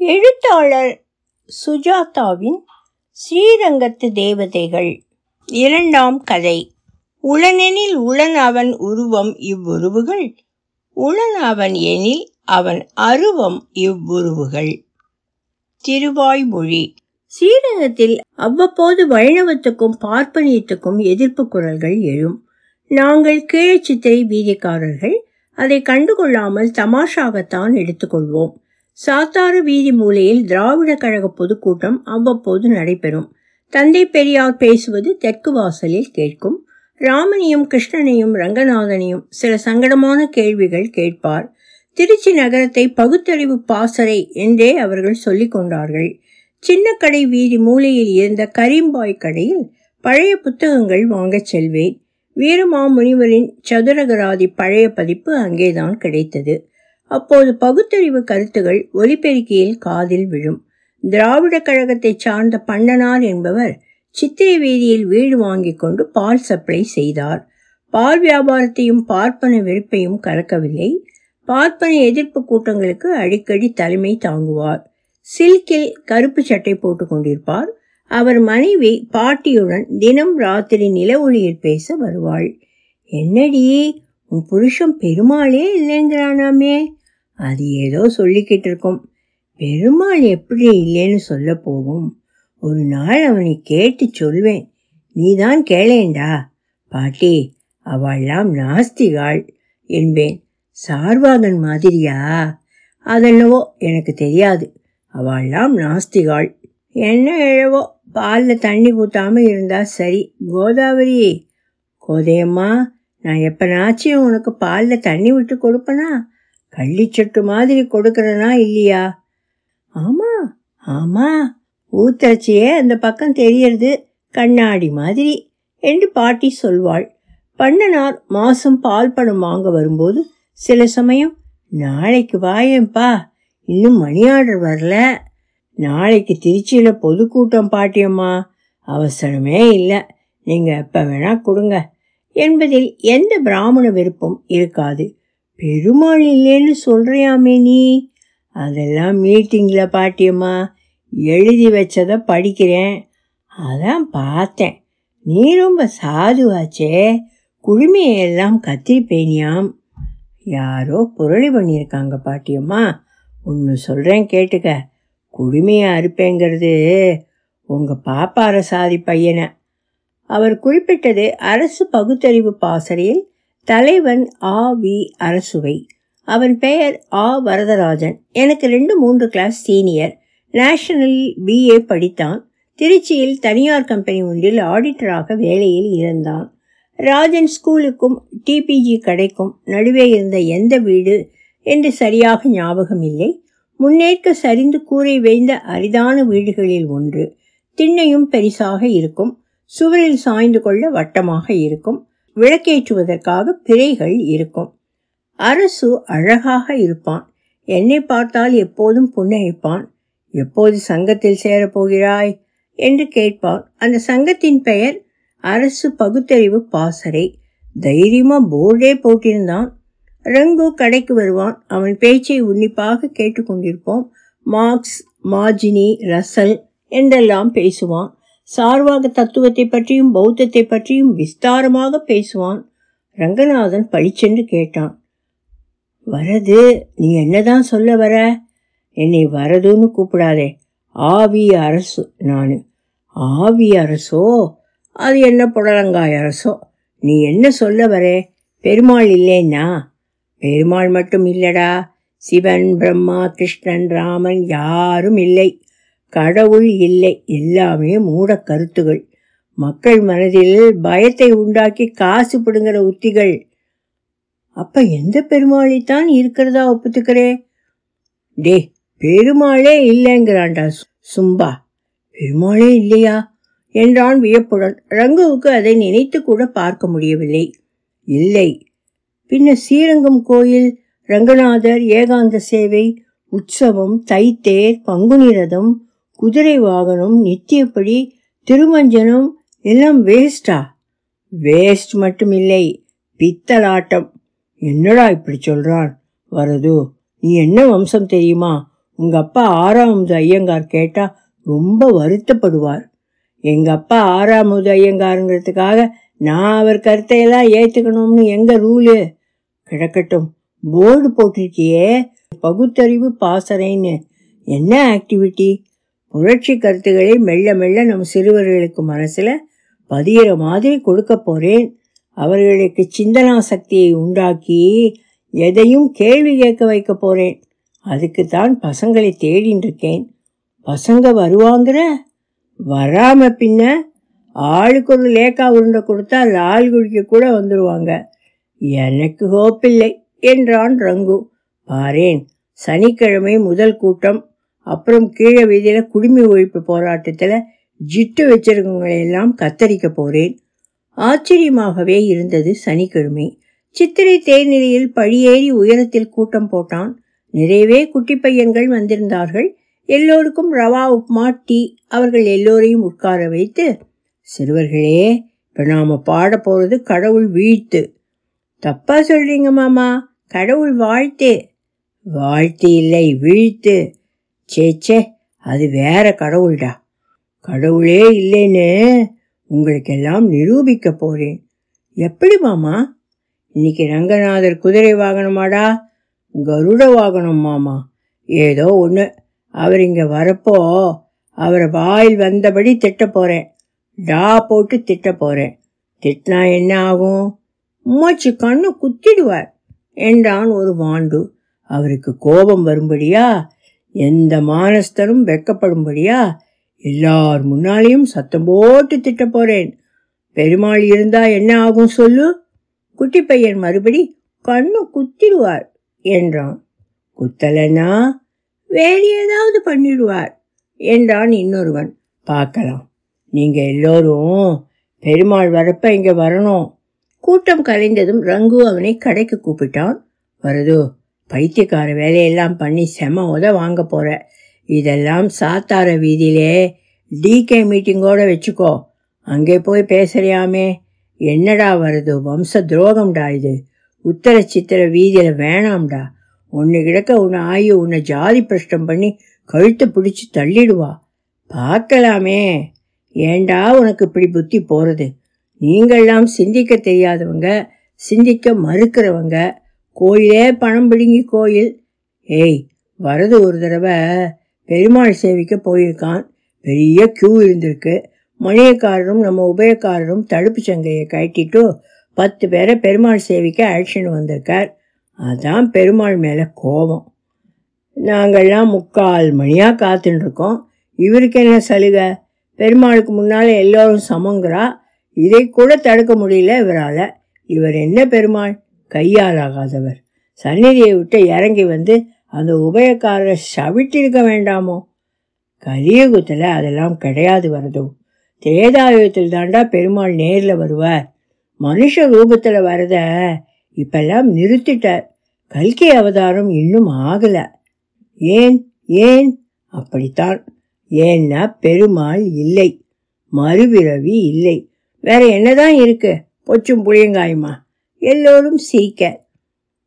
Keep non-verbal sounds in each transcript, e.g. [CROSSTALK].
எழுத்தாளர் சுஜாதாவின் ஸ்ரீரங்கத்து தேவதைகள். இரண்டாம் கதை. உளனெனில் உளன் அவன் உருவம் இவ்வுருவுகள் உளன் அவன் எனில் அவன் அருவம் இவ்வுருவுகள். திருவாய்மொழி. ஸ்ரீரங்கத்தில் அவ்வப்போது வைணவத்துக்கும் பார்ப்பனியத்துக்கும் எதிர்ப்பு குரல்கள் எழும். நாங்கள் கீழச்சித்திரை வீதிக்காரர்கள் அதை கண்டுகொள்ளாமல் தமாஷாகத்தான் எடுத்துக்கொள்வோம். சாத்தாறு வீதி மூலையில் திராவிட கழக பொதுக்கூட்டம் அவ்வப்போது நடைபெறும். தந்தை பெரியார் பேசுவது தெற்கு வாசலில் கேட்கும். ராமனையும் கிருஷ்ணனையும் ரங்கநாதனையும் சில சங்கடமான கேள்விகள் கேட்பார். திருச்சி நகரத்தை பகுத்தறிவு பாசறை என்றே அவர்கள் சொல்லிக் கொண்டார்கள். சின்ன கடை வீதி மூலையில் இருந்த கரீம்பாய் கடையில் பழைய புத்தகங்கள் வாங்கச் செல்வேன். வீரமாமுனிவரின் சதுரகராதி பழைய பதிப்பு அங்கேதான் கிடைத்தது. அப்போது பகுத்தறிவு கருத்துகள் ஒலிபெருக்கியில் காதில் விழும். திராவிட கழகத்தை சார்ந்த பண்ணனார் என்பவர் சித்திரை வீதியில் வீடு வாங்கி கொண்டு பால் சப்ளை செய்தார். பால் வியாபாரத்தையும் பார்ப்பன வெறுப்பையும் கலக்கவில்லை. பார்ப்பன எதிர்ப்பு கூட்டங்களுக்கு அடிக்கடி தலைமை தாங்குவார். சில்கில் கருப்பு சட்டை போட்டு கொண்டிருப்பார். அவர் மனைவி பாட்டியுடன் தினம் ராத்திரி நில ஒளியில் பேச வருவாள். என்னடி உன் புருஷன் பெருமாளே இல்லைங்கிறானாமே. அது ஏதோ சொல்லிக்கிட்டு இருக்கும் பெருமாள் எப்படி இல்லைன்னு சொல்ல போகும் ஒரு நாள் அவனை கேட்டு சொல்வேன். நீதான் கேளேண்டா. பாட்டி அவள்லாம் நாஸ்திகாள் என்பேன். சார்வாகன் மாதிரியா? அதென்னவோ எனக்கு தெரியாது. அவள்லாம் நாஸ்திகாள். என்ன எழவோ பாலில் தண்ணி ஊற்றாம இருந்தா சரி. கோதாவரி. கோதையம்மா நான் எப்பனாச்சும் உனக்கு பாலில் தண்ணி விட்டு கொடுப்பனா? கள்ளிச்சட்டு மாதிரி கொடுக்கறனா இல்லையா? ஆமா ஆமா. ஊத்தரச்சியே அந்த பக்கம் தெரியறது கண்ணாடி மாதிரி என்று பாட்டி சொல்வாள். பண்ணனார் மாசம் பால் பணம் வாங்க வரும்போது சில சமயம் நாளைக்கு வாயேன்பா இன்னும் மணி ஆர்டர் வரல. நாளைக்கு திருச்சியில் பொதுக்கூட்டம் பாட்டியம்மா. அவசரமே இல்லை. நீங்கள் எப்போ வேணா கொடுங்க. என்பதில் எந்த பிராமண விருப்பம் இருக்காது. பெருமாள் இல்லைன்னு சொல்றியாமே நீ? அதெல்லாம் மீட்டிங்கில் பாட்டியம்மா. எழுதி வச்சதை படிக்கிறேன். அதான் பார்த்தேன். நீ ரொம்ப சாதுவாச்சே. குழுமையெல்லாம் கத்திரிப்பேனியாம். யாரோ புரளி பண்ணியிருக்காங்க பாட்டியம்மா. ஒன்று சொல்கிறேன் கேட்டுக்க. குடுமையை அறுப்பேங்கிறது உங்கள் பாப்பார சாதி பையனை. அவர் குறிப்பிட்டது அரசு பகுத்தறிவு பாசறையில் தலைவன் ஆ வி அரசுவை. அவன் பெயர் ஆ வரதராஜன். எனக்கு ரெண்டு மூன்று கிளாஸ் சீனியர் நேஷனல் பிஏ படித்தான். திருச்சியில் தனியார் கம்பெனி ஒன்றில் ஆடிட்டராக வேலையில் இருந்தான். ராஜன் ஸ்கூலுக்கும் டிபிஜி கடைக்கும் நடுவே இருந்த எந்த வீடு என்று சரியாக ஞாபகம் இல்லை முன்னேற்க சரிந்து கூரை வைந்த அரிதான வீடுகளில் ஒன்று. திண்ணையும் பெரிசாக இருக்கும். சுவரில் சாய்ந்து கொள்ள வட்டமாக இருக்கும். விளக்கேற்றுவதற்காக பிறைகள் இருக்கும். அரசு அழகாக இருப்பான். என்னை பார்த்தால் எப்போதும் புன்னகைப்பான். எப்போது சங்கத்தில் சேரப்போகிறாய்? என்று கேட்பான். அந்த சங்கத்தின் பெயர் அரசு பகுத்தறிவு பாசறை. தைரியமா போர்டே போட்டிருந்தான். ரங்கு கடைக்கு வருவான். அவன் பேச்சை உன்னிப்பாக கேட்டுக்கொண்டிருப்போம். மார்க்ஸ் மாஜினி ரசல் என்றெல்லாம் பேசுவான். சார்வாக தத்துவத்தை பற்றியும் பௌத்தத்தை பற்றியும் விஸ்தாரமாக பேசுவான். ரங்கநாதன் பளிச்சென்று கேட்டான். வரது நீ என்னதான் சொல்ல வர? என்னை வரதுன்னு கூப்பிடாதே. ஆவி அரசு நான். ஆவி அரசோ? அது என்ன புடலங்காய் அரசோ? நீ என்ன சொல்ல வரே? பெருமாள் இல்லைன்னா? பெருமாள் மட்டும் இல்லடா. சிவன் பிரம்மா கிருஷ்ணன் ராமன் யாரும் இல்லை. கடவுள் இல்லை எல்லாமே மூட கருத்துகள். மக்கள் மனதில் பயத்தை உண்டாக்கி காசு பிடுங்கிற உத்திகள். அப்ப எந்த பெருமாளைத்தான் இருக்கிறதா ஒப்புத்துக்கிறே? டே பெருமாளே இல்லைங்கிறான்டா சும்பா. பெருமாளே இல்லையா? என்றான் வியப்புடன். ரங்குவுக்கு அதை நினைத்து கூட பார்க்க முடியவில்லை. இல்லை. பின்ன ஸ்ரீரங்கம் கோயில் ரங்கநாதர் ஏகாந்த சேவை உற்சவம் தைத்தேர் பங்குனி ரதம் குதிரை வாகனம் நித்தியப்படி திருமஞ்சனம் எல்லாம் வேஸ்டா வேஸ்ட் மட்டும் இல்லை பித்தலாட்டம். என்னடா இப்படி சொல்றான்? வரது நீ என்ன வம்சம் தெரியுமா? உங்க அப்பா ஆறாமது ஐயங்கார் கேட்டா ரொம்ப வருத்தப்படுவார். எங்க அப்பா ஆறாமது ஐயங்காருங்கிறதுக்காக நான் அவர் கருத்தையெல்லாம் ஏத்துக்கணும்னு எங்க ரூலு கிடக்கட்டும். போர்டு போட்டிருக்கியே பகுத்தறிவு பாசறைன்னு. என்ன ஆக்டிவிட்டி புரட்சி கருத்துக்களை மெல்ல மெல்ல நம் சிறுவர்களுக்கு மனசில் பதிகிற மாதிரி கொடுக்க போகிறேன் அவர்களுக்கு சிந்தனா சக்தியை உண்டாக்கி எதையும் கேள்வி கேட்க வைக்க போகிறேன் அதுக்கு தான் பசங்களை தேடின்னு இருக்கேன். பசங்க வருவாங்கிற? வராம பின்ன ஆளுக்கு ஒரு லேக்கா உருண்டை கொடுத்தா லால் குடிக்க கூட வந்துடுவாங்க எனக்கு ஹோப்பில்லை என்றான் ரங்கு. பாரேன் சனிக்கிழமை முதல் கூட்டம் அப்புறம் கீழே வீதியில குடிமை ஒழிப்பு போராட்டத்துல ஜிட்டு வச்சிருக்கவங்களை எல்லாம் கத்தரிக்க போறேன். ஆச்சரியமாகவே இருந்தது சனிக்கிழமை. சித்திரை தேர்நிலையில் படியேறி உயரத்தில் கூட்டம் போட்டான். நிறையவே குட்டி பையன்கள் வந்திருந்தார்கள். எல்லோருக்கும் ரவா உப்மா டீ அவர்கள் எல்லோரையும் உட்கார வைத்து சிறுவர்களே இப்ப நாம பாட போறது கடவுள் வீழ்த்து தப்பா சொல்றீங்க மாமா கடவுள் வாழ்த்து. வாழ்த்து இல்லை வீழ்த்து. சேச்சே அது வேற கடவுள்டா. கடவுளே இல்லைன்னு உங்களுக்கெல்லாம் நிரூபிக்க போறேன். எப்படி மாமா? இன்னைக்கு ரங்கநாதர் குதிரை வாகனமாடா? கருட வாகனம் மாமா. ஏதோ ஒன்று அவர் இங்கே வரப்போ அவரை வாயில் வந்தபடி திட்ட போகிறேன் டா போட்டு திட்ட போகிறேன் திட்டினா என்ன ஆகும்? மூச்சு கண்ணு குத்திடுவார். என்றான் ஒரு வாண்டு. அவருக்கு கோபம் வரும்படியா எந்த மானஸ்தரும் வெக்கப்படும்படியா எல்லார் முன்னாலேயும் சத்தம் போட்டு திட்ட போறேன். பெருமாள் இருந்தா என்ன ஆகும் சொல்லு? குட்டி பையன் மறுபடி கண்ணு குத்திடுவார் என்றான். குத்தலைன்னா வேறு ஏதாவது பண்ணிடுவார் என்றான் இன்னொருவன். பார்க்கலாம். நீங்க எல்லோரும் பெருமாள் வரப்ப இங்க வரணும். கூட்டம் கலைந்ததும் ரங்கு அவனை கடைக்கு கூப்பிட்டான். வரதோ பைத்தியக்கார வேலையெல்லாம் பண்ணி செம உத வாங்க போற. இதெல்லாம் சாத்தார வீதியிலே டிகே மீட்டிங்கோட வச்சுக்கோ. அங்கே போய் பேசுறியாமே. என்னடா வருது? வம்ச துரோகம்டா இது. உத்தர சித்திர வீதியில வேணாம்டா. ஒன்று கிடக்க உன்னை ஆயி உன்னை ஜாதி பிரஷ்டம் பண்ணி கழுத்தை பிடிச்சி தள்ளிடுவா. பார்க்கலாமே. ஏண்டா உனக்கு இப்படி புத்தி போறது? நீங்கள்லாம் சிந்திக்க தெரியாதவங்க சிந்திக்க மறுக்கிறவங்க கோயிலே பணம் பிடுங்கி கோயில். ஏய் வரது ஒரு தடவை பெருமாள் சேவிக்க போயிருக்கான். பெரிய க்யூ இருந்திருக்கு. மணியக்காரரும் நம்ம உபயக்காரரும் தடுப்பு சங்கையை கட்டிட்டு பத்து பேரை பெருமாள் சேவிக்க அழைச்சின்னு வந்திருக்கார். அதான் பெருமாள் மேலே கோபம். நாங்கள்லாம் முக்கால் மணியாக காத்துட்டுருக்கோம் இவருக்கு என்ன சலுகை? பெருமாளுக்கு முன்னால் எல்லோரும் சமங்கிறா. இதை கூட தடுக்க முடியல இவரால். இவர் என்ன பெருமாள்? கையால் ஆகாதவர் சந்நிதியை விட்டு இறங்கி வந்து அந்த உபயக்காரரை சவிட்டிருக்க வேண்டாமோ? கலியுகத்தில் அதெல்லாம் கிடையாது வரதோ. தேதாயுகத்தில் தாண்டா பெருமாள் நேரில் வருவார். மனுஷ ரூபத்தில் வரத இப்பெல்லாம் நிறுத்திட்டார். கல்கி அவதாரம் இன்னும் ஆகலை. ஏன் ஏன்? அப்படித்தான். ஏன்னா பெருமாள் இல்லை. மறுபிறவி இல்லை. வேற என்னதான் இருக்கு? பொச்சும் புளியங்காயுமா? எல்லோரும் சீக்க.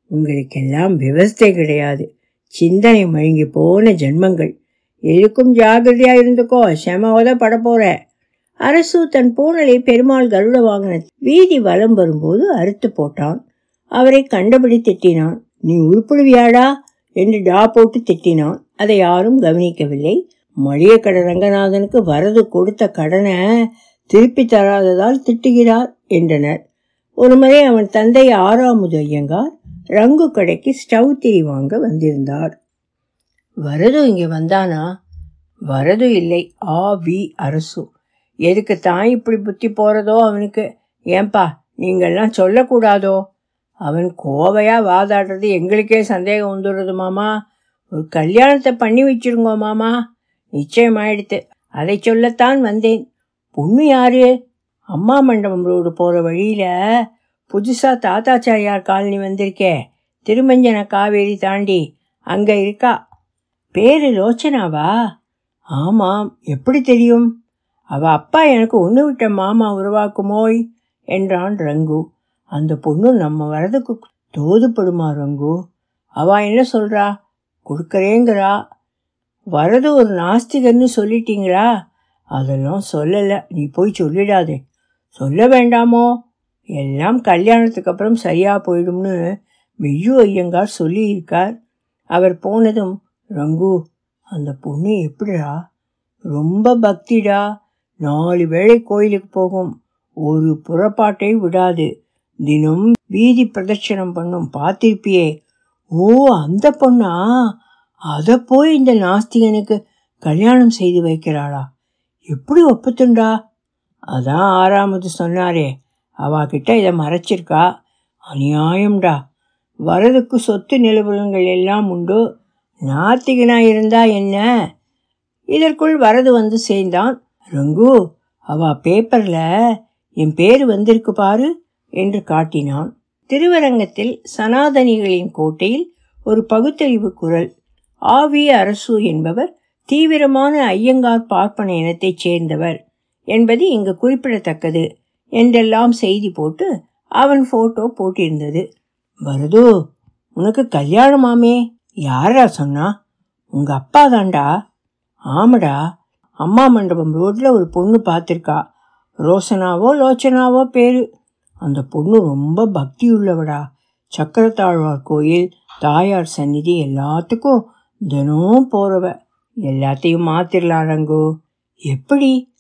உங்களுக்கெல்லாம் விவஸ்தை கிடையாது. சிந்தனை மழுங்கி போன ஜென்மங்கள். எதுக்கும் ஜாகிரதையா இருந்துக்கோ செமவத பட போற. அரசு தன் பூனலை பெருமாள் கருட வாங்கின வீதி வலம் வரும்போது அறுத்து போட்டான். அவரை கண்டபடி திட்டினான். நீ உருப்பிடுவியாடா? என்று டா போட்டு திட்டினான். அதை யாரும் கவனிக்கவில்லை. மளிகைக்கடை ரங்கநாதனுக்கு வரது கொடுத்த கடனை திருப்பி தராததால் திட்டுகிறார் என்றனர். ஒருமுறை அவன் தந்தை ஆறாமுது ஐயங்கார் ரங்கு கடைக்கு ஸ்டவ் திரி வாங்க வந்திருந்தார். வரது இங்கே வந்தானா? வரது இல்லை. ஆ வி அரசு. எதுக்கு தான் இப்படி புத்தி போகிறதோ அவனுக்கு? ஏன்பா நீங்கள்லாம் சொல்லக்கூடாதோ? அவன் கோவையாக வாதாடுறது எங்களுக்கே சந்தேகம் வந்துடுறது மாமா. ஒரு கல்யாணத்தை பண்ணி வச்சிருங்கோ மாமா. நிச்சயமாயிடுத்து. அதை சொல்லத்தான் வந்தேன். பொண்ணு யாரு? அம்மா மண்டபம் ரோடு போகிற வழியில் புதுசாக தாத்தாச்சாரியார் காலனி வந்திருக்கே. திருமஞ்சன காவேரி தாண்டி அங்கே இருக்கா? பேர் லோச்சனாவா? ஆமாம் எப்படி தெரியும்? அவ அப்பா எனக்கு ஒன்று விட்ட மாமா உருவாக்குமோய் என்றான் ரங்கு. அந்த பொண்ணு நம்ம வரதுக்கு தோதுப்படுமா ரங்கு? அவ என்ன சொல்றா? கொடுக்குறேங்கிறா. வரது ஒரு நாஸ்திகன்னு சொல்லிட்டீங்களா? அதெல்லாம் சொல்லலை. நீ போய் சொல்லிடாதே. சொல்ல வேண்டாமோ? எல்லாம் கல்யாணத்துக்கு அப்புறம் சரியாக போயிடும்னு மெய்யு ஐயங்கார் சொல்லியிருக்கார். அவர் போனதும் ரங்கு அந்த பொண்ணு எப்படிடா? ரொம்ப பக்திடா. நாலு வேளை கோயிலுக்கு போகும். ஒரு புறப்பாட்டை விடாது. தினம் வீதி பிரதட்சணம் பண்ணும் பார்த்திருப்பியே ஓ அந்த பொண்ணா? அதை போய் இந்த நாஸ்திகனுக்கு கல்யாணம் செய்து வைக்கிறாளா? எப்படி ஒப்புத்துண்டா? அதான் ஆறாமது சொன்னாரே. அவகிட்ட இதை மறைச்சிருக்கா? அநியாயம்டா. வரதுக்கு சொத்து நிலவரங்கள் எல்லாம் உண்டு. நாத்திகனாக இருந்தா என்ன? இதற்குள் வரது வந்து சேர்ந்தான். ரங்கு அவ பேப்பரில் என் பேர் வந்திருக்கு பாரு என்று காட்டினான். திருவரங்கத்தில் சனாதனிகளின் கோட்டையில் ஒரு பகுத்தறிவு குரல். ஆவி அரசு என்பவர் தீவிரமான ஐயங்கார் பார்ப்பன இனத்தைச் சேர்ந்தவர். என்பது இங்கு குறிப்பிடத்தக்கது என்றெல்லாம் செய்தி போட்டு அவன் போட்டோ போட்டிருந்தது. வருது உனக்கு கல்யாணமாமே? யாரா சொன்னா? உங்க அப்பா தான்டா. ஆமடா அம்மா மண்டபம் ரோட்ல ஒரு பொண்ணு பார்த்துருக்கா. ரோசனாவோ லோச்சனாவோ பேரு. அந்த பொண்ணு ரொம்ப பக்தி உள்ளவடா. சக்கரத்தாழ்வார் கோயில் தாயார் சந்நிதி எல்லாத்துக்கும் தினமும் போறவ. எல்லாத்தையும் மாத்திரலாம் ரங்கோ. எப்படி?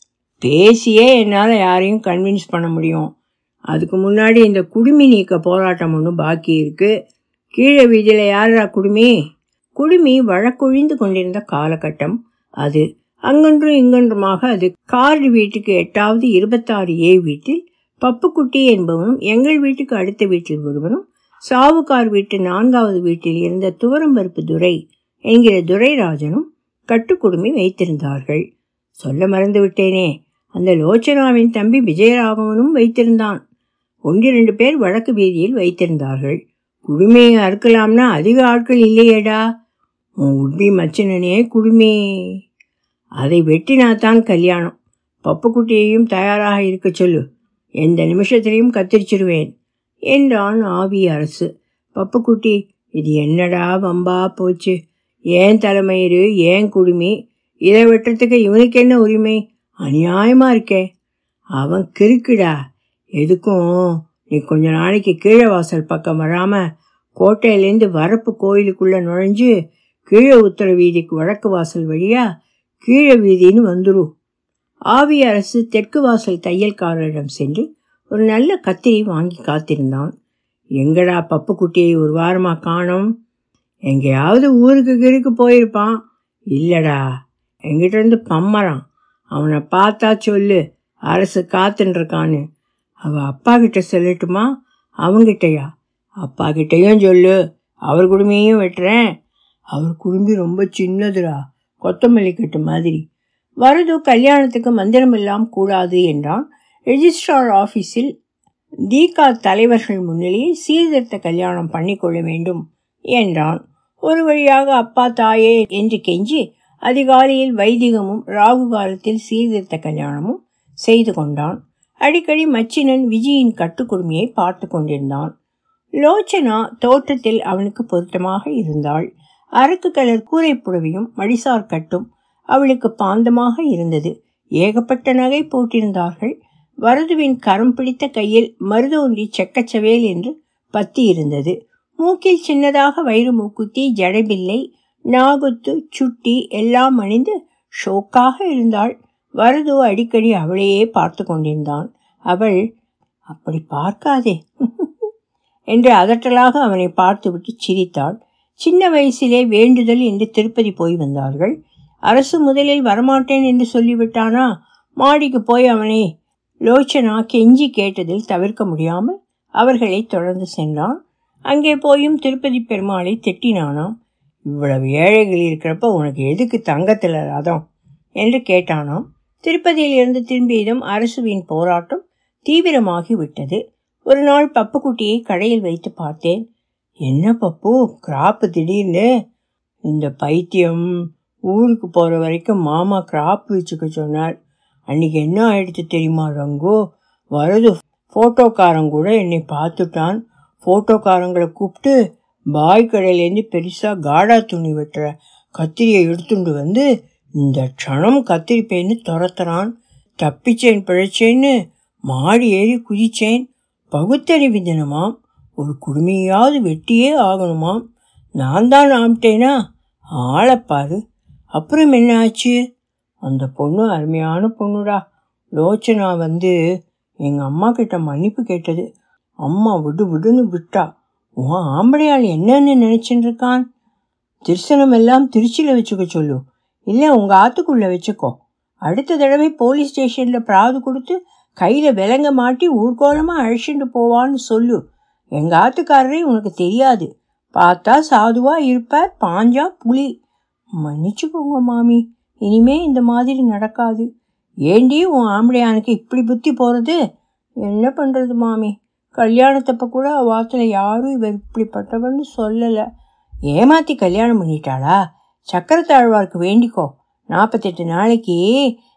பேசியே என்னால் யாரையும் கன்வின்ஸ் பண்ண முடியும். அதுக்கு முன்னாடி இந்த குடுமி நீக்க போராட்டம் ஒன்று பாக்கி இருக்கு. கீழே வீதியில் யாரா குடுமி? குடுமி வழக்கொழிந்து கொண்டிருந்த காலகட்டம் அது. அங்கொன்றும் இங்கொன்றுமாக அது. கார்டு வீட்டுக்கு எட்டாவது இருபத்தாறு ஏ வீட்டில் பப்புக்குட்டி என்பவனும் எங்கள் வீட்டுக்கு அடுத்த வீட்டில் ஒருவனும் சாவுக்கார் வீட்டு நான்காவது வீட்டில் இருந்த துவரம்பருப்பு துரை என்கிற துரைராஜனும் கட்டுக்குடுமி வைத்திருந்தார்கள். சொல்ல மறந்து விட்டேனே அந்த லோச்சனாவின் தம்பி விஜயராகவனும் வைத்திருந்தான். ஒன்றிரண்டு பேர் வழக்கு வீதியில் வைத்திருந்தார்கள். குடுமையை அறுக்கலாம்னா அதிக ஆட்கள் இல்லையேடா. உன் உட்பி மச்சினனே குடுமே அதை வெட்டினாத்தான் கல்யாணம். பப்புக்குட்டியையும் தயாராக இருக்க சொல்லு. எந்த நிமிஷத்திலையும் கத்திரிச்சிருவேன் என்றான் ஆவி அரசு. பப்புக்குட்டி இது என்னடா வம்பா போச்சு? ஏன் தலைமயிறு ஏன் குடுமி இதை வெட்டுறதுக்கு இவனுக்கு என்ன உரிமை? அநியாயமாக இருக்கே. அவன் கிறுக்குடா. எதுக்கும் நீ கொஞ்ச நாளைக்கு கீழே வாசல் பக்கம் வராமல் கோட்டையிலேருந்து வரப்பு கோயிலுக்குள்ளே நுழைஞ்சு கீழே உத்தர வீதிக்கு வடக்கு வாசல் வழியாக கீழே வீதின்னு வந்துடும் ஆவி அரசு தெற்கு வாசல் தையல்காரரிடம் சென்று ஒரு நல்ல கத்திரி வாங்கி காத்திருந்தான். எங்கடா பப்பு குட்டியை ஒரு வாரமாக காணோம்? எங்கேயாவது ஊருக்கு கிருக்கு போயிருப்பான். இல்லடா. எங்கிட்டேருந்து பம்மரான். அவனை பார்த்தா சொல்லு அரசு காத்துருக்கான்னு அவ அப்பா கிட்ட சொல்லட்டுமா? அவங்கிட்டயா? அப்பா கிட்டயும் சொல்லு அவர் குடுமையும் வெட்டுறேன். அவர் குடும்பி ரொம்ப சின்னதுடா கொத்தமல்லி கட்டு மாதிரி. வரது கல்யாணத்துக்கு மந்திரம் எல்லாம் கூடாது என்றான். ரெஜிஸ்ட்ரார் ஆஃபீஸில் தீகா தலைவர்கள் முன்னிலையில் சீர்திருத்த கல்யாணம் பண்ணிக்கொள்ள வேண்டும் என்றான். ஒரு வழியாக அப்பா தாயே என்று கெஞ்சி அதிகாலையில் வைதிகமும் ராகு காலத்தில் சீர்திருத்த கல்யாணமும் செய்து கொண்டான். அடிக்கடி மச்சினன் விஜயின் கட்டுக்குடுமையை பார்த்து கொண்டிருந்தான். லோச்சனா தோட்டத்தில் அவனுக்கு பொருத்தமாக இருந்தாள். அரக்கு கலர் கூரை புடவையும் மடிசார் கட்டும் அவளுக்கு பாந்தமாக இருந்தது. ஏகப்பட்ட நகை போட்டிருந்தார்கள். வரதுவின் கரம் பிடித்த கையில் மருதோன்றி செக்கச்சவேல் என்று பத்தி இருந்தது. மூக்கில் சின்னதாக வயிறு மூக்குத்தி ஜடபில்லை நாகுத்து சுட்டி எல்லாம் அணிந்து ஷோக்காக இருந்தாள். வரது அடிக்கடி அவளையே பார்த்து கொண்டிருந்தான். அவள் அப்படி பார்க்காதே [LAUGHS] என்று அதட்டலாக அவனை பார்த்துவிட்டு சிரித்தாள். சின்ன வயசிலே வேண்டுதல் என்று திருப்பதி போய் வந்தார்கள். அரசு முதலில் வரமாட்டேன் என்று சொல்லிவிட்டானா? மாடிக்கு போய் அவனை லோச்சனா கெஞ்சி கேட்டதில் தவிர்க்க முடியாமல் அவர்களை தொடர்ந்து சென்றான். அங்கே போயும் திருப்பதி பெருமாளை திட்டினானாம். இவ்வளவு ஏழைகள் இருக்கிறப்ப உனக்கு எதுக்கு தங்கத்தில் ரதம்? என்று கேட்டானாம். திருப்பதியில் இருந்து திரும்பியதும் அரசுவின் போராட்டம் தீவிரமாகி விட்டது. ஒரு நாள் பப்புக்குட்டியை கடையில் வைத்து பார்த்தேன். என்ன பப்பு? கிராப்பு திடீர்னு? இந்த பைத்தியம் ஊருக்கு போகிற வரைக்கும் மாமா கிராப் வச்சுக்க சொன்னார். அன்னைக்கு என்ன ஆயிடுச்சு தெரியுமா ரங்கோ? வரது ஃபோட்டோக்காரன் கூட என்னை பார்த்துட்டான். ஃபோட்டோக்காரங்களை கூப்பிட்டு பாய் கடையிலேருந்து பெருசாக காடா துணி வெட்டுற கத்திரியை எடுத்துட்டு வந்து இந்த க்ஷணம் கத்திரிப்பேன்னு துரத்துறான். தப்பிச்சேன் பிழைச்சேன்னு மாடி ஏறி குதிச்சேன். பகுத்தறிவு தினமாம் ஒரு குடுமையாவது வெட்டியே ஆகணுமாம். நான் தான் ஆம்பிட்டேனா ஆளைப்பாரு அப்புறம் என்ன ஆச்சு? அந்த பொண்ணு அருமையான பொண்ணுடா. லோச்சனா வந்து எங்கள் அம்மா கிட்ட மன்னிப்பு கேட்டது. அம்மா விடு விடுன்னு விட்டா. உன் ஆம்படையாள் என்னன்னு நினச்சின்னு இருக்கான்? திருசனம் எல்லாம் திருச்சியில் வச்சுக்க சொல்லு. இல்லை உங்கள் ஆத்துக்குள்ளே வச்சுக்கோ. அடுத்த தடவை போலீஸ் ஸ்டேஷனில் பிராது கொடுத்து கையில் விலங்க மாட்டி ஊர்கோலமாக அழைச்சிட்டு போவான்னு சொல்லு. எங்கள் ஆத்துக்காரரே உனக்கு தெரியாது. பார்த்தா சாதுவாக இருப்பார் பாஞ்சா புலி. மன்னிச்சுக்கோங்க மாமி. இனிமே இந்த மாதிரி நடக்காது. ஏண்டி உன் ஆம்படையானுக்கு இப்படி புத்தி போகிறது என்ன பண்ணுறது மாமி? கல்யாணத்தப்ப கூட வாத்தில் யாரும் இவர் இப்படிப்பட்டவர்னு சொல்லலை. ஏமாத்தி கல்யாணம் பண்ணிட்டாளா? சக்கரத்தாழ்வார்க்கு வேண்டிக்கோ. நாற்பத்தெட்டு நாளைக்கு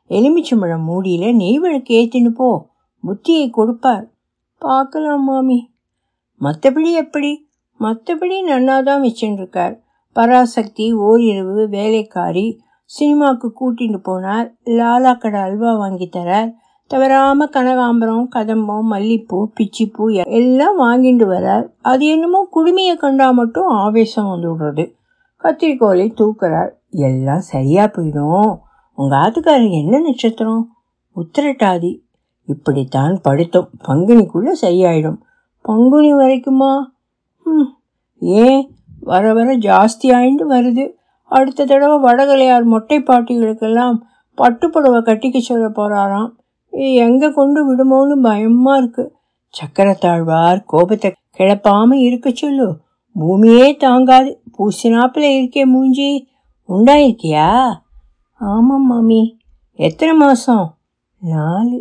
எலுமிச்சம்பழம் மூடியில் நெய் விளக்கு ஏற்றின்னு போ. புத்தியை கொடுப்பார். பார்க்கலாம் மாமி. மற்றபடி எப்படி? மற்றபடி நன்னா தான் வச்சுருக்கார் பராசக்தி ஓரிரவு வேலைக்காரி சினிமாவுக்கு கூட்டிகிட்டு போனார். லாலா கடை அல்வா வாங்கி தரார். தவறாமல் கனகாம்பரம் கதம்பம் மல்லிப்பூ பிச்சிப்பூ எல்லாம் வாங்கிட்டு வரார் அது என்னமோ குடுமையை கண்டா மட்டும் ஆவேசம் வந்து விடுறது. கத்திரிக்கோலை தூக்குறார். எல்லாம் சரியாக போயிடும். உங்கள் ஆத்துக்காரர் என்ன நட்சத்திரம்? உத்திரட்டாதி. இப்படித்தான் படுத்தோம். பங்குனிக்குள்ளே சரியாயிடும். பங்குனி வரைக்குமா? ம். ஏன்? வர வர ஜாஸ்தி ஆயிண்டு வருது. அடுத்த தடவை வடகலையார் மொட்டை பாட்டிகளுக்கெல்லாம் பட்டுப்புடவை கட்டிக்க சொல்ல போகிறாராம் எங்கே கொண்டு விடுமோன்னு பயமாக இருக்குது சக்கரத்தாழ்வார் கோபத்தை கிளப்பாமல் இருக்க சொல்லு. பூமியே தாங்காது. பூசினாப்பில் இருக்கே மூஞ்சி. உண்டாயிருக்கியா ஆமாம் மாமி. எத்தனை மாதம் நாலு.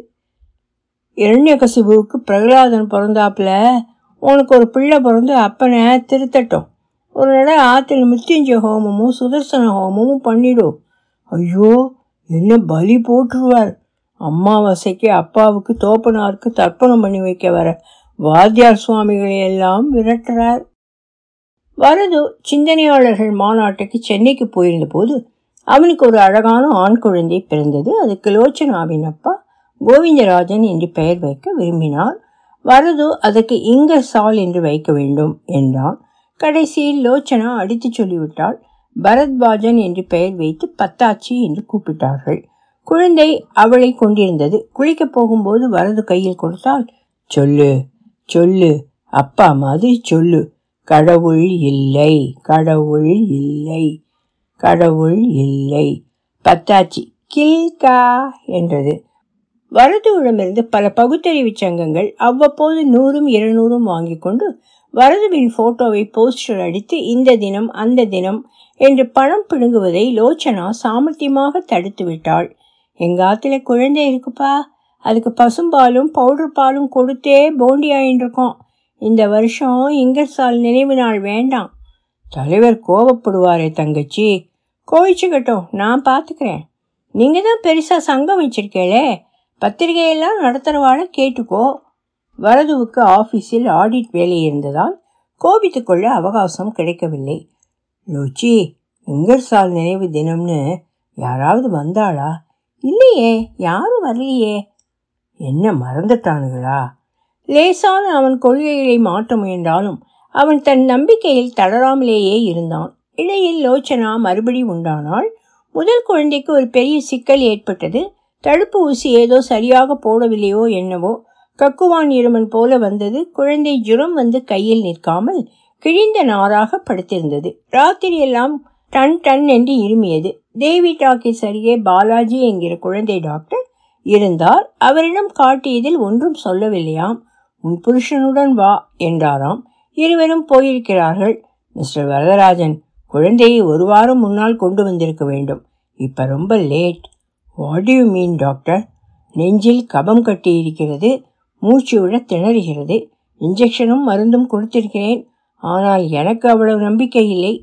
இரண்யகசிபுவுக்கு பிரகலாதன் பிறந்தாப்புல உனக்கு ஒரு பிள்ளை பிறந்து அப்பனை திருத்தட்டும். ஒரு நட ஆற்றுல மிருத்யுஞ்சய ஹோமமும் சுதர்சன ஹோமமும் பண்ணிடும் ஐயோ என்ன பலி போட்டுருவார். அம்மாவாசைக்கு அப்பாவுக்கு தோப்பனாருக்கு தர்ப்பணம் பண்ணி வைக்க வர வாத்தியார் சுவாமிகளை எல்லாம் விரட்டுறார். வரது சிந்தனையாளர்கள் மாநாட்டுக்கு சென்னைக்கு போயிருந்த போது அவனுக்கு ஒரு அழகான ஆண் குழந்தை பிறந்தது. அதுக்கு லோச்சனாவின் அப்பா கோவிந்தராஜன் என்று பெயர் வைக்க விரும்பினார். வரது அதற்கு சால் என்று வைக்க வேண்டும் என்றான். கடைசியில் லோச்சனா அடித்து சொல்லிவிட்டால் பரத்வாஜன் என்று பெயர் வைத்து பத்தாச்சி என்று கூப்பிட்டார்கள். குழந்தை அவளை கொண்டிருந்தது. குளிக்கப் போகும்போது வரது கையில் கொடுத்தால் சொல்லு சொல்லு அப்பா மாதிரி சொல்லு. கடவுள் இல்லை கடவுள் இல்லை கடவுள் இல்லை. பத்தாச்சி கில்கா என்றது. வரதுவிடமிருந்து பல பகுத்தறிவு சங்கங்கள் அவ்வப்போது நூறும் இருநூறும் வாங்கி கொண்டு வரதுவின் போட்டோவை போஸ்டர் அடித்து இந்த தினம் அந்த தினம் என்று பணம் பிடுங்குவதை லோச்சனா சாமர்த்தியமாக தடுத்து விட்டாள் எங்கள் ஆற்றுல குழந்தை இருக்குப்பா. அதுக்கு பசும்பாலும் பவுடர் பாலும் கொடுத்தே போண்டி ஆயின்றிருக்கோம். இந்த வருஷம் இங்கர்சால் நினைவு நாள் வேண்டாம். தலைவர் கோபப்படுவாரே தங்கச்சி. கோவிச்சுக்கட்டும் நான் பார்த்துக்கிறேன் நீங்கள் தான் பெருசாக சங்கம் வச்சிருக்கேளே. பத்திரிகையெல்லாம் நடத்துகிறவாழ கேட்டுக்கோ. வரதுவுக்கு ஆஃபீஸில் ஆடிட் வேலை இருந்ததால் கோபித்துக்கொள்ள அவகாசம் கிடைக்கவில்லை. லோச்சி இங்கர்சால் நினைவு தினம்னு யாராவது வந்தாளா? இல்லையே யாரும் வரலையே. என்ன மறந்துட்டானுங்களா லேசான அவன் கொள்கைகளை மாற்ற முயன்றாலும் அவன் தன் நம்பிக்கையில் தளராமலேயே இருந்தான். இடையில் லோச்சனா மறுபடி உண்டானால் முதல் குழந்தைக்கு ஒரு பெரிய சிக்கல் ஏற்பட்டது. தடுப்பு ஊசி ஏதோ சரியாக போடவில்லையோ என்னவோ கக்குவான் இருமன் போல வந்தது. குழந்தை ஜுரம் வந்து கையில் நிற்காமல் கிழிந்த நாராக படுத்திருந்தது. ராத்திரியெல்லாம் டன் டன் என்று இருமியது. தேவி டாக்கிஸ் அருகே பாலாஜி என்கிற குழந்தை டாக்டர் இருந்தார். அவரிடம் காட்டியதில் ஒன்றும் சொல்லவில்லையாம். உன் புருஷனுடன் வா என்றாராம். இருவரும் போயிருக்கிறார்கள். மிஸ்டர் வரதராஜன் குழந்தையை ஒரு வாரம் முன்னால் கொண்டு வந்திருக்க வேண்டும். இப்போ ரொம்ப late. What you mean doctor நெஞ்சில் கபம் கட்டி இருக்கிறது மூச்சு விட திணறுகிறது. இன்ஜெக்ஷனும் மருந்தும் கொடுத்திருக்கிறேன். ஆனால் எனக்கு அவ்வளவு நம்பிக்கை இல்லை.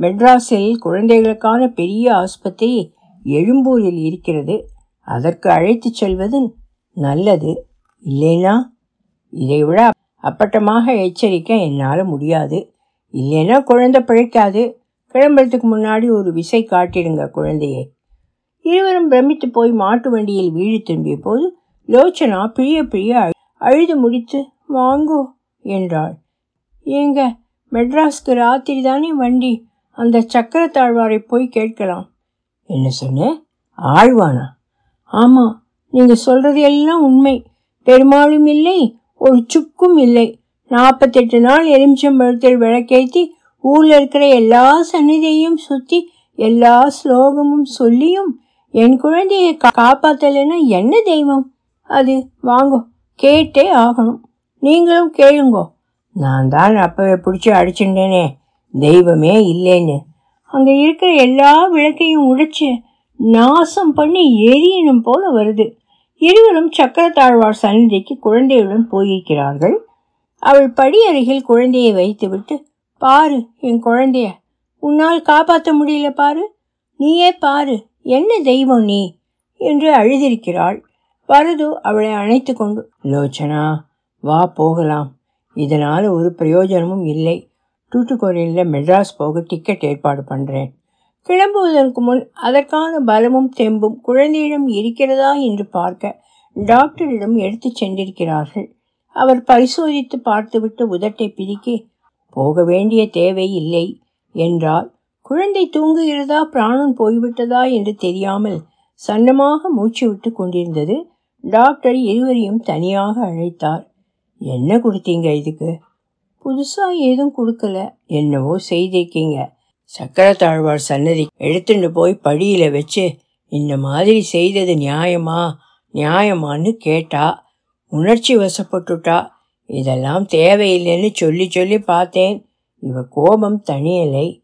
மெட்ராஸில் குழந்தைகளுக்கான பெரிய ஆஸ்பத்திரி எழும்பூரில் இருக்கிறது. அதற்கு அழைத்துச் செல்வது நல்லது. இல்லைனா இதைவிட அப்பட்டமாக எச்சரிக்க என்னால் முடியாது. இல்லைன்னா குழந்தை பிழைக்காது. கிளம்புறதுக்கு முன்னாடி ஒரு விசை காட்டிடுங்க குழந்தையை. இருவரும் பிரமித்து போய் மாட்டு வண்டியில் வீடு திரும்பிய போது லோச்சனா பிழிய பிழிய அழுது முடித்து வாங்கோ என்றாள். ஏங்க மெட்ராஸ்க்கு ராத்திரி தானே வண்டி? அந்த சக்கரத்தாழ்வாரை போய் கேட்கலாம். என்ன சொன்ன? ஆழ்வானா? ஆமாம் நீங்கள் சொல்கிறது எல்லாம் உண்மை. பெருமாளும் இல்லை ஒரு சுக்கும் இல்லை. நாற்பத்தெட்டு நாள் எலுமிச்சம்பழத்தில் விளக்கேற்றி ஊரில் இருக்கிற எல்லா சன்னிதியையும் சுற்றி எல்லா ஸ்லோகமும் சொல்லியும் என் குழந்தையை காப்பாற்றலைன்னா என்ன தெய்வம்? அது வாங்கோ கேட்டே ஆகணும். நீங்களும் கேளுங்கோ. நான் தான் அப்பவே பிடிச்சி அடிச்சுட்டேனே தெய்வமே இல்லைன்னு. அங்கே இருக்கிற எல்லா விளக்கையும் உடைச்சு நாசம் பண்ணி எரியணும் போல வருது. இருவரும் சக்கரத்தாழ்வார் சந்நிதிக்கு குழந்தையுடன் போயிருக்கிறார்கள். அவள் படி அருகில் குழந்தையை வைத்துவிட்டு பாரு என் குழந்தைய உன்னால் காப்பாற்ற முடியல பாரு. நீயே பாரு என்ன தெய்வம் நீ? என்று அழுதிருக்கிறாள். வரது அவளை அணைத்து கொண்டு லோச்சனா வா போகலாம். இதனால் ஒரு பிரயோஜனமும் இல்லை. டூட்டுக்கோரையில் மெட்ராஸ் போக டிக்கெட் ஏற்பாடு பண்ணுறேன் கிளம்புவதற்கு முன் அதற்கான பலமும் தெம்பும் குழந்தையிடம் இருக்கிறதா என்று பார்க்க டாக்டரிடம் எடுத்துச் சென்றிருக்கிறார்கள். அவர் பரிசோதித்து பார்த்துவிட்டு உதட்டை பிரிக்கி போக வேண்டிய தேவை இல்லை என்றார் குழந்தை தூங்குகிறதா? பிராணம் போய்விட்டதா? என்று தெரியாமல் சன்னமாக மூச்சு விட்டு கொண்டிருந்தது. டாக்டர் இருவரையும் தனியாக அழைத்தார். என்ன கொடுத்தீங்க இதுக்கு? புதுசாக ஏதும் கொடுக்கல. என்னவோ செய்திருக்கீங்க. சக்கரத்தாழ்வார் சன்னதி எடுத்துட்டு போய் படியில் வச்சு இந்த மாதிரி செய்தது நியாயமா? நியாயமான்னு கேட்டா உணர்ச்சி வசப்பட்டுட்டா இதெல்லாம் தேவையில்லைன்னு சொல்லி சொல்லி பார்த்தேன். இவ கோபம் தனியலை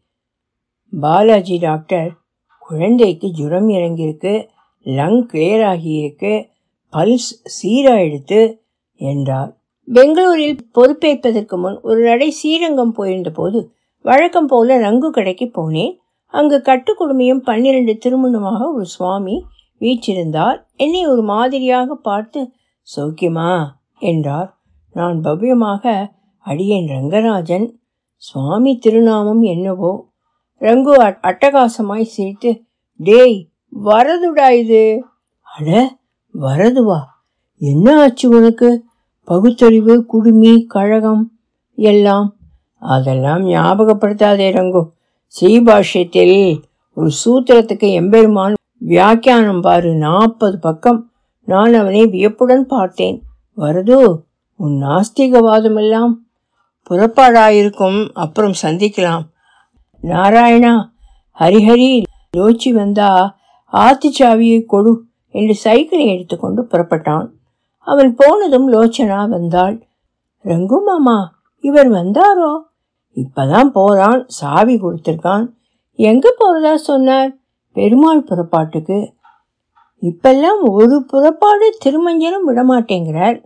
பாலாஜி டாக்டர் குழந்தைக்கு ஜுரம் இறங்கியிருக்கு லங் கிளியர் ஆகியிருக்கு பல்ஸ் சீராக எடுத்து என்றார். பெங்களூரில் பொறுப்பேற்பதற்கு முன் ஒரு நடை ஸ்ரீரங்கம் போயிருந்த போது வழக்கம் போல ரங்கு கடைக்கு போனேன். அங்கு கட்டுக்குடுமையும் பன்னிரண்டு திருமணமாக ஒரு சுவாமி வீச்சிருந்தார் என்னை ஒரு மாதிரியாக பார்த்து சௌக்கியமா என்றார். நான் பவ்யமாக அடியேன் ரங்கராஜன். சுவாமி திருநாமம் என்னவோ ரங்கு அட்டகாசமாய் சிரித்து டேய் வரதுடா இது? அட வரதுவா? என்ன ஆச்சு உனக்கு? பகுத்தறிவு குடுமி கழகம் எல்லாம் அதெல்லாம் ஞாபகப்படுத்தாதே ரங்கு. ஸ்ரீபாஷ்யத்தில் ஒரு சூத்திரத்துக்கு எம்பெருமான் வியாக்கியானம் பாரு நாற்பது பக்கம். நான் அவனை வியப்புடன் பார்த்தேன். வருது உன் நாஸ்திகவாதமெல்லாம் புறப்பாடாயிருக்கும் அப்புறம் சந்திக்கலாம். நாராயணா ஹரிஹரி யோசி வந்தா ஆத்திச்சாவியை கொடு என்று சைக்கிளை எடுத்துக்கொண்டு புறப்பட்டான். அவன் போனதும் லோச்சனா வந்தாள். ரங்கு மாமா இவர் வந்தாரோ? இப்பதான் போறான் சாவி கொடுத்துருக்கான். எங்க போறதா சொன்னார்? பெருமாள் புறப்பாட்டுக்கு. இப்பெல்லாம் ஒரு புறப்பாடு திருமஞ்சனம் விடமாட்டேங்கிறார்.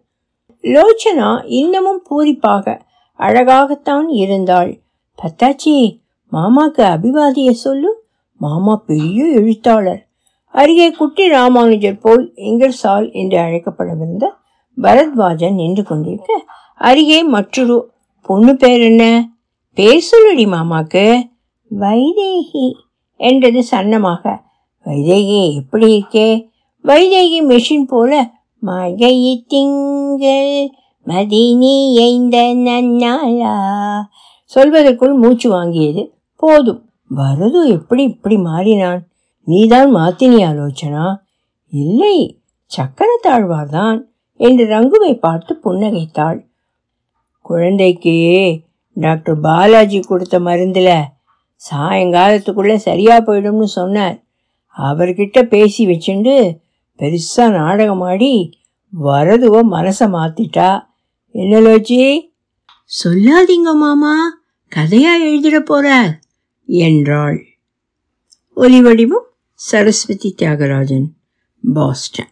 லோச்சனா இன்னமும் பூரிப்பாக அழகாகத்தான் இருந்தாள். பத்தாச்சி மாமாக்கு அபிவாதிய சொல்லு. மாமா பெரிய எழுத்தாளர். அருகே குட்டி ராமானுஜர் போல் இங்கர்சால் என்று அழைக்கப்படவிருந்த பரத்வாஜன் நின்று கொண்டிருக்க அருகே மற்றொரு பொண்ணு பேர் என்ன? பேர் சொல்லடி மாமாக்கு. வைதேகி என்றது சன்னமாக. வைதேகி எப்படி இருக்கே? வைதேகி மெஷின் போல மகை திங்கள் மதினி எய்ந்த நன்னாளா? சொல்வதற்குள் மூச்சு வாங்கியது போதும். வருது எப்படி இப்படி மாறினான்? நீதான் மாத்தினி ஆலோசனா? இல்லை சக்கரத்தாழ்வார்தான் என்று ரங்குவை பார்த்து புன்னகைத்தாள். குழந்தைக்கு டாக்டர் பாலாஜி கொடுத்த மருந்தில் சாயங்காலத்துக்குள்ளே சரியா போயிடும்னு சொன்னார். அவர்கிட்ட பேசி வச்சுண்டு பெருசாக நாடகமாடி வரதுவோ மனசை மாத்திட்டா. என்ன லோச்சி? சொல்லாதீங்க மாமா கதையா எழுதிட போறார் என்றாள். ஒலி सरस्वती त्यागराजन बॉस्टन